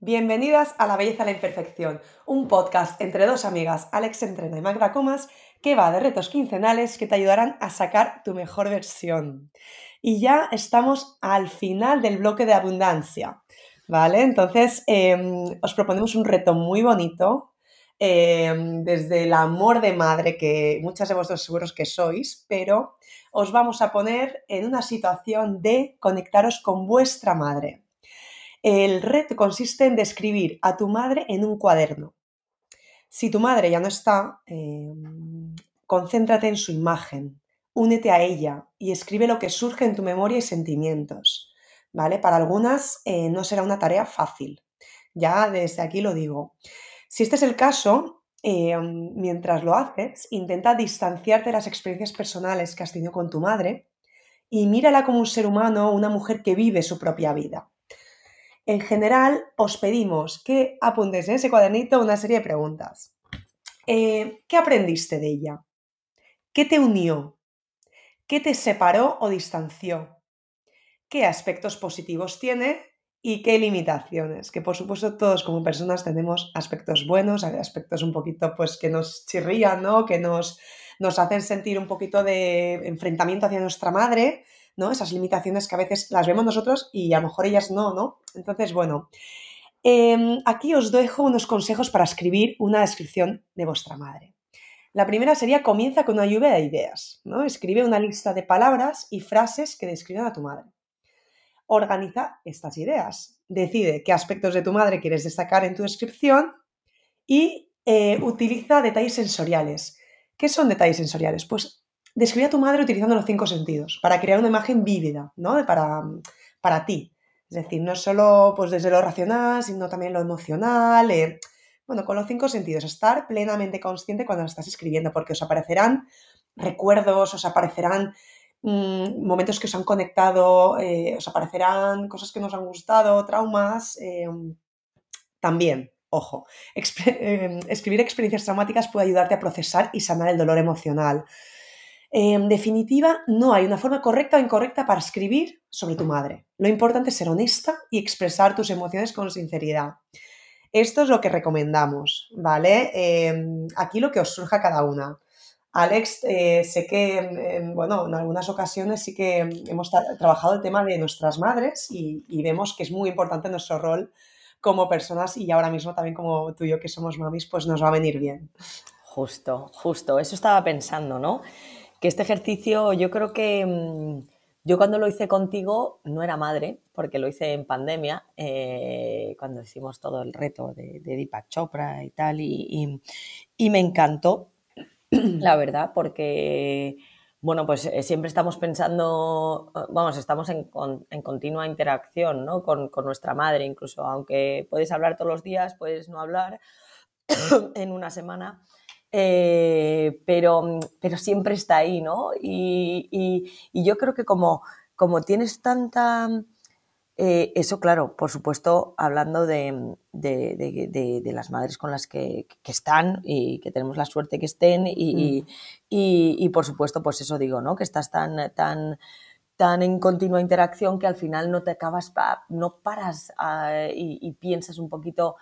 Bienvenidas a La Belleza a la Imperfección, un podcast entre dos amigas, Alex Entrena y Magda Comas, que va de retos quincenales que te ayudarán a sacar tu mejor versión. Y ya estamos al final del bloque de abundancia, ¿vale? Entonces, em, os proponemos un reto muy bonito, em, desde el amor de madre que muchas de vosotros seguros que sois, pero os vamos a poner en una situación de conectaros con vuestra madre. El reto consiste en describir a tu madre en un cuaderno. Si tu madre ya no está, em, concéntrate en su imagen, únete a ella y escribe lo que surge en tu memoria y sentimientos. ¿Vale? Para algunas eh, no será una tarea fácil. Ya desde aquí lo digo. Si este es el caso, Em, mientras lo haces, intenta distanciarte de las experiencias personales que has tenido con tu madre y mírala como un ser humano, una mujer que vive su propia vida. En general, os pedimos que apuntes en ese cuadernito una serie de preguntas. Eh, ¿Qué aprendiste de ella? ¿Qué te unió? ¿Qué te separó o distanció? ¿Qué aspectos positivos tiene y qué limitaciones, que por supuesto todos como personas tenemos aspectos buenos, aspectos un poquito pues que nos chirrían, ¿no? Que nos, nos hacen sentir un poquito de enfrentamiento hacia nuestra madre, ¿no? Esas limitaciones que a veces las vemos nosotros y a lo mejor ellas no, ¿no? Entonces, bueno, em, aquí os dejo unos consejos para escribir una descripción de vuestra madre. La primera sería comienza con una lluvia de ideas, ¿no? Escribe una lista de palabras y frases que describan a tu madre. Organiza estas ideas. Decide qué aspectos de tu madre quieres destacar en tu descripción y eh, utiliza detalles sensoriales. ¿Qué son detalles sensoriales? Pues describe a tu madre utilizando los cinco sentidos para crear una imagen vívida, ¿no? Para, para ti. Es decir, no solo pues, desde lo racional, sino también lo emocional. Eh, bueno, con los cinco sentidos, estar plenamente consciente cuando estás escribiendo, porque os aparecerán recuerdos, os aparecerán Mm, momentos que os han conectado, eh, os aparecerán cosas que nos han gustado, traumas, em, también, ojo, em, escribir experiencias traumáticas puede ayudarte a procesar y sanar el dolor emocional. En definitiva, no hay una forma correcta o incorrecta para escribir sobre tu madre. Lo importante es ser honesta y expresar tus emociones con sinceridad. Esto es lo que recomendamos, ¿vale? Em, aquí lo que os surja cada una. Alex, eh, sé que bueno, en algunas ocasiones sí que hemos trabajado el tema de nuestras madres y, vemos que es muy importante nuestro rol como personas y ahora mismo también como tú y yo que somos mamis, pues nos va a venir bien. Justo, justo, eso estaba pensando, ¿no? Que este ejercicio yo creo que mm, yo cuando lo hice contigo no era madre, porque lo hice en pandemia, eh, cuando hicimos todo el reto de, Deepak Chopra y tal, y me encantó la verdad, porque, bueno, pues eh, siempre estamos pensando, eh, vamos, estamos en, continua interacción ¿no? con, nuestra madre, incluso, aunque puedes hablar todos los días, puedes no hablar en una semana. Eh, pero, pero siempre está ahí, ¿no? Y, y yo creo que como, como tienes tanta, eh, eso, claro, por supuesto, hablando de, las madres con las que, están y que tenemos la suerte que estén y, mm. por supuesto, pues eso digo, ¿no? Que estás tan, tan, tan en continua interacción que al final no te acabas, no paras ah, y, piensas un poquito,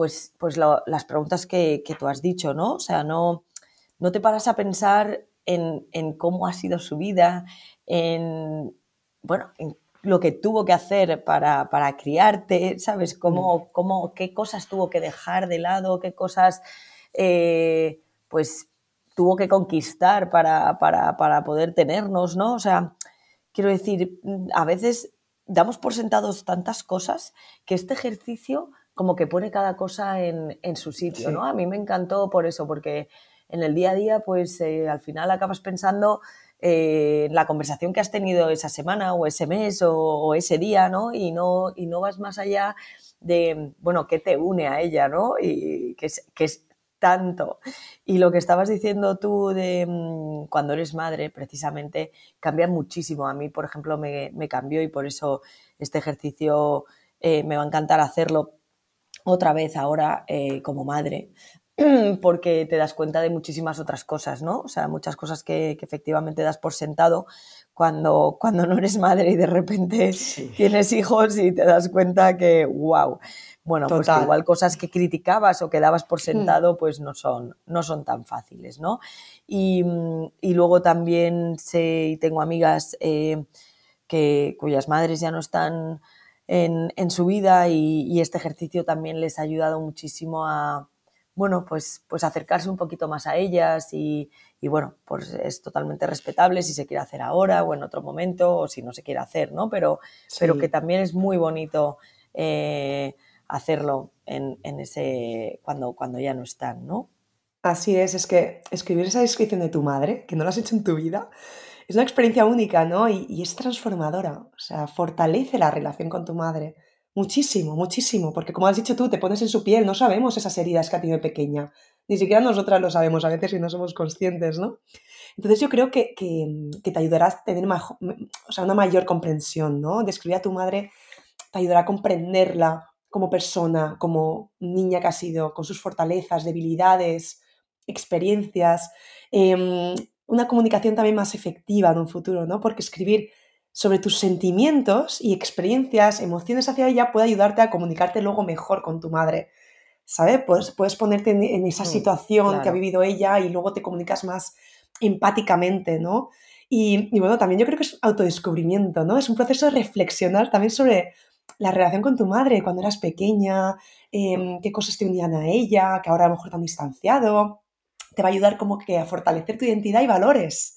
pues, pues las preguntas que, tú has dicho, ¿no? O sea, no, no te paras a pensar en, en cómo ha sido su vida, en, bueno, en lo que tuvo que hacer para, criarte, ¿sabes? Cómo, mm. cómo, qué cosas tuvo que dejar de lado, qué cosas eh, pues tuvo que conquistar para, para, poder tenernos, ¿no? O sea, quiero decir, a veces damos por sentados tantas cosas que este ejercicio como que pone cada cosa en, su sitio, ¿no? A mí me encantó por eso, porque en el día a día, pues eh, al final acabas pensando eh, la conversación que has tenido esa semana o ese mes o, ese día, ¿no? Y, ¿no? y no vas más allá de, bueno, qué te une a ella, ¿no? Y que es, que es tanto. Y lo que estabas diciendo tú de mm, cuando eres madre, precisamente, cambia muchísimo. A mí, por ejemplo, me, me cambió y por eso este ejercicio eh, me va a encantar hacerlo otra vez ahora eh, como madre, porque te das cuenta de muchísimas otras cosas, ¿no? O sea, muchas cosas que, efectivamente das por sentado cuando, cuando no eres madre y de repente tienes hijos y te das cuenta que, wow, bueno, pues que igual cosas que criticabas o que dabas por hmm. sentado, pues no son, no son tan fáciles, ¿no? Y, luego también sé y tengo amigas eh, que, cuyas madres ya no están en, en su vida y, este ejercicio también les ha ayudado muchísimo a, bueno, pues, pues acercarse un poquito más a ellas y, bueno, pues es totalmente respetable si se quiere hacer ahora o en otro momento o si no se quiere hacer, ¿no? Pero, pero que también es muy bonito eh, hacerlo en, ese, cuando, cuando ya no están, ¿no? Así es, es que escribir esa descripción de tu madre, que no lo has hecho en tu vida, es una experiencia única, ¿no? Y, es transformadora, o sea, fortalece la relación con tu madre Muchísimo, muchísimo, porque como has dicho tú, te pones en su piel, no sabemos esas heridas que ha tenido pequeña, ni siquiera nosotras lo sabemos a veces y no somos conscientes, ¿no? Entonces yo creo que, te ayudará a tener una mayor comprensión, ¿no? Describir a tu madre te ayudará a comprenderla como persona, como niña que ha sido, con sus fortalezas, debilidades, experiencias, em, una comunicación también más efectiva en un futuro, ¿no? Porque escribir sobre tus sentimientos y experiencias, emociones hacia ella puede ayudarte a comunicarte luego mejor con tu madre. ¿Sabes? Puedes, puedes ponerte en, esa mm, situación que ha vivido ella y luego te comunicas más empáticamente, ¿no? Y, bueno, también yo creo que es autodescubrimiento, ¿no? Es un proceso de reflexionar también sobre la relación con tu madre cuando eras pequeña, em, qué cosas te unían a ella, que ahora a lo mejor te han distanciado. Te va a ayudar como que a fortalecer tu identidad y valores.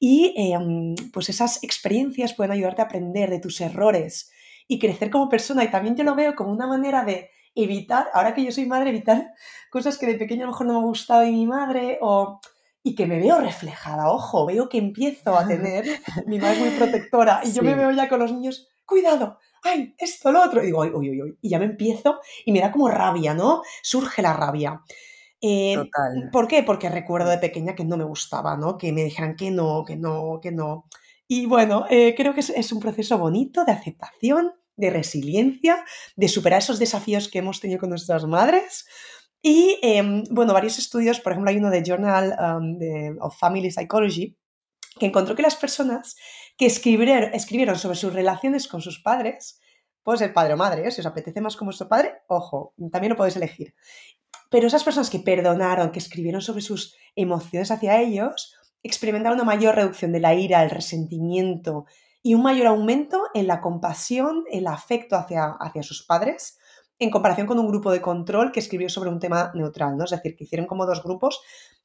Y em, pues esas experiencias pueden ayudarte a aprender de tus errores y crecer como persona. Y también yo lo veo como una manera de evitar, ahora que yo soy madre, evitar cosas que de pequeño a lo mejor no me ha gustado de mi madre o y que me veo reflejada, ojo, veo que empiezo a tener, mi madre es muy protectora y yo me veo ya con los niños, cuidado, ay, esto, lo otro, y digo, uy, uy, uy, y ya me empiezo y me da como rabia, ¿no? Surge la rabia. Eh, ¿Por qué? Porque recuerdo de pequeña que no me gustaba, ¿no? Que me dijeran que no, que no, que no. Y bueno, eh, creo que es, un proceso bonito de aceptación, de resiliencia, de superar esos desafíos que hemos tenido con nuestras madres. Y em, bueno, varios estudios, por ejemplo, hay uno de Journal um, of Family Psychology, que encontró que las personas que escribieron, escribieron sobre sus relaciones con sus padres, puede ser padre o madre, ¿eh? si os apetece más como vuestro padre, ojo, también lo podéis elegir. Pero esas personas que perdonaron, que escribieron sobre sus emociones hacia ellos, experimentaron una mayor reducción de la ira, el resentimiento y un mayor aumento en la compasión, el afecto hacia, hacia sus padres, en comparación con un grupo de control que escribió sobre un tema neutral, ¿no? Es decir, que hicieron como dos grupos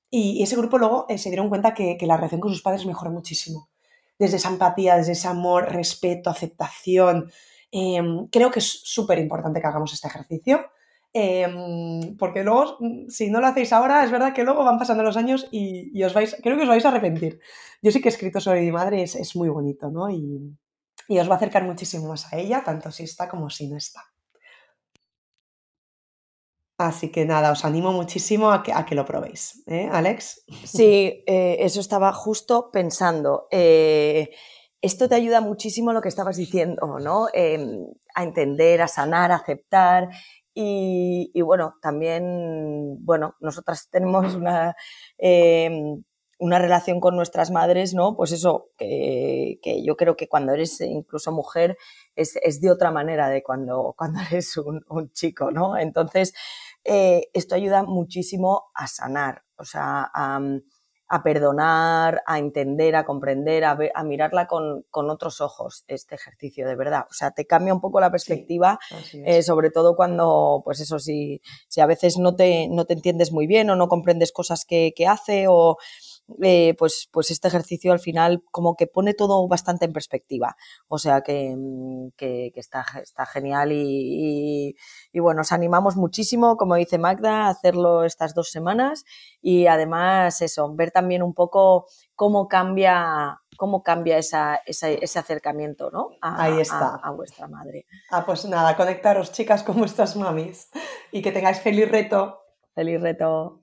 y ese grupo luego eh, se dieron cuenta que, la relación con sus padres mejoró muchísimo. Desde esa empatía, desde ese amor, respeto, aceptación. Em, creo que es súper importante que hagamos este ejercicio Em, porque luego, si no lo hacéis ahora, es verdad que luego van pasando los años y, os vais, creo que os vais a arrepentir. Yo sí que he escrito sobre mi madre, es, es muy bonito, ¿no? Y, y, os va a acercar muchísimo más a ella, tanto si está como si no está. Así que nada, os animo muchísimo a que, a que lo probéis, ¿eh, Alex? Sí, eh, eso estaba justo pensando. Eh, esto te ayuda muchísimo lo que estabas diciendo, ¿no? Em, a entender, a sanar, a aceptar y, bueno, también, bueno, nosotras tenemos una, em, una relación con nuestras madres, ¿no? Pues eso, que, yo creo que cuando eres incluso mujer es, de otra manera de cuando, cuando eres un, chico, ¿no? Entonces, eh, esto ayuda muchísimo a sanar, o sea, a a perdonar, a entender, a comprender, a, a mirarla con, con, otros ojos, este ejercicio, de verdad. O sea, te cambia un poco la perspectiva, eh, sobre todo cuando, pues eso, si, si a veces no te, no te entiendes muy bien o no comprendes cosas que, que hace o eh, pues, pues este ejercicio al final como que pone todo bastante en perspectiva. O sea que, mm, está, está, genial y, bueno, os animamos muchísimo, como dice Magda, a hacerlo estas dos semanas y además eso, ver también un poco cómo cambia cómo cambia ese acercamiento ¿no? a, Ahí está. A, vuestra madre. Ah, pues nada, conectaros chicas con vuestras mamis y que tengáis feliz reto. Feliz reto.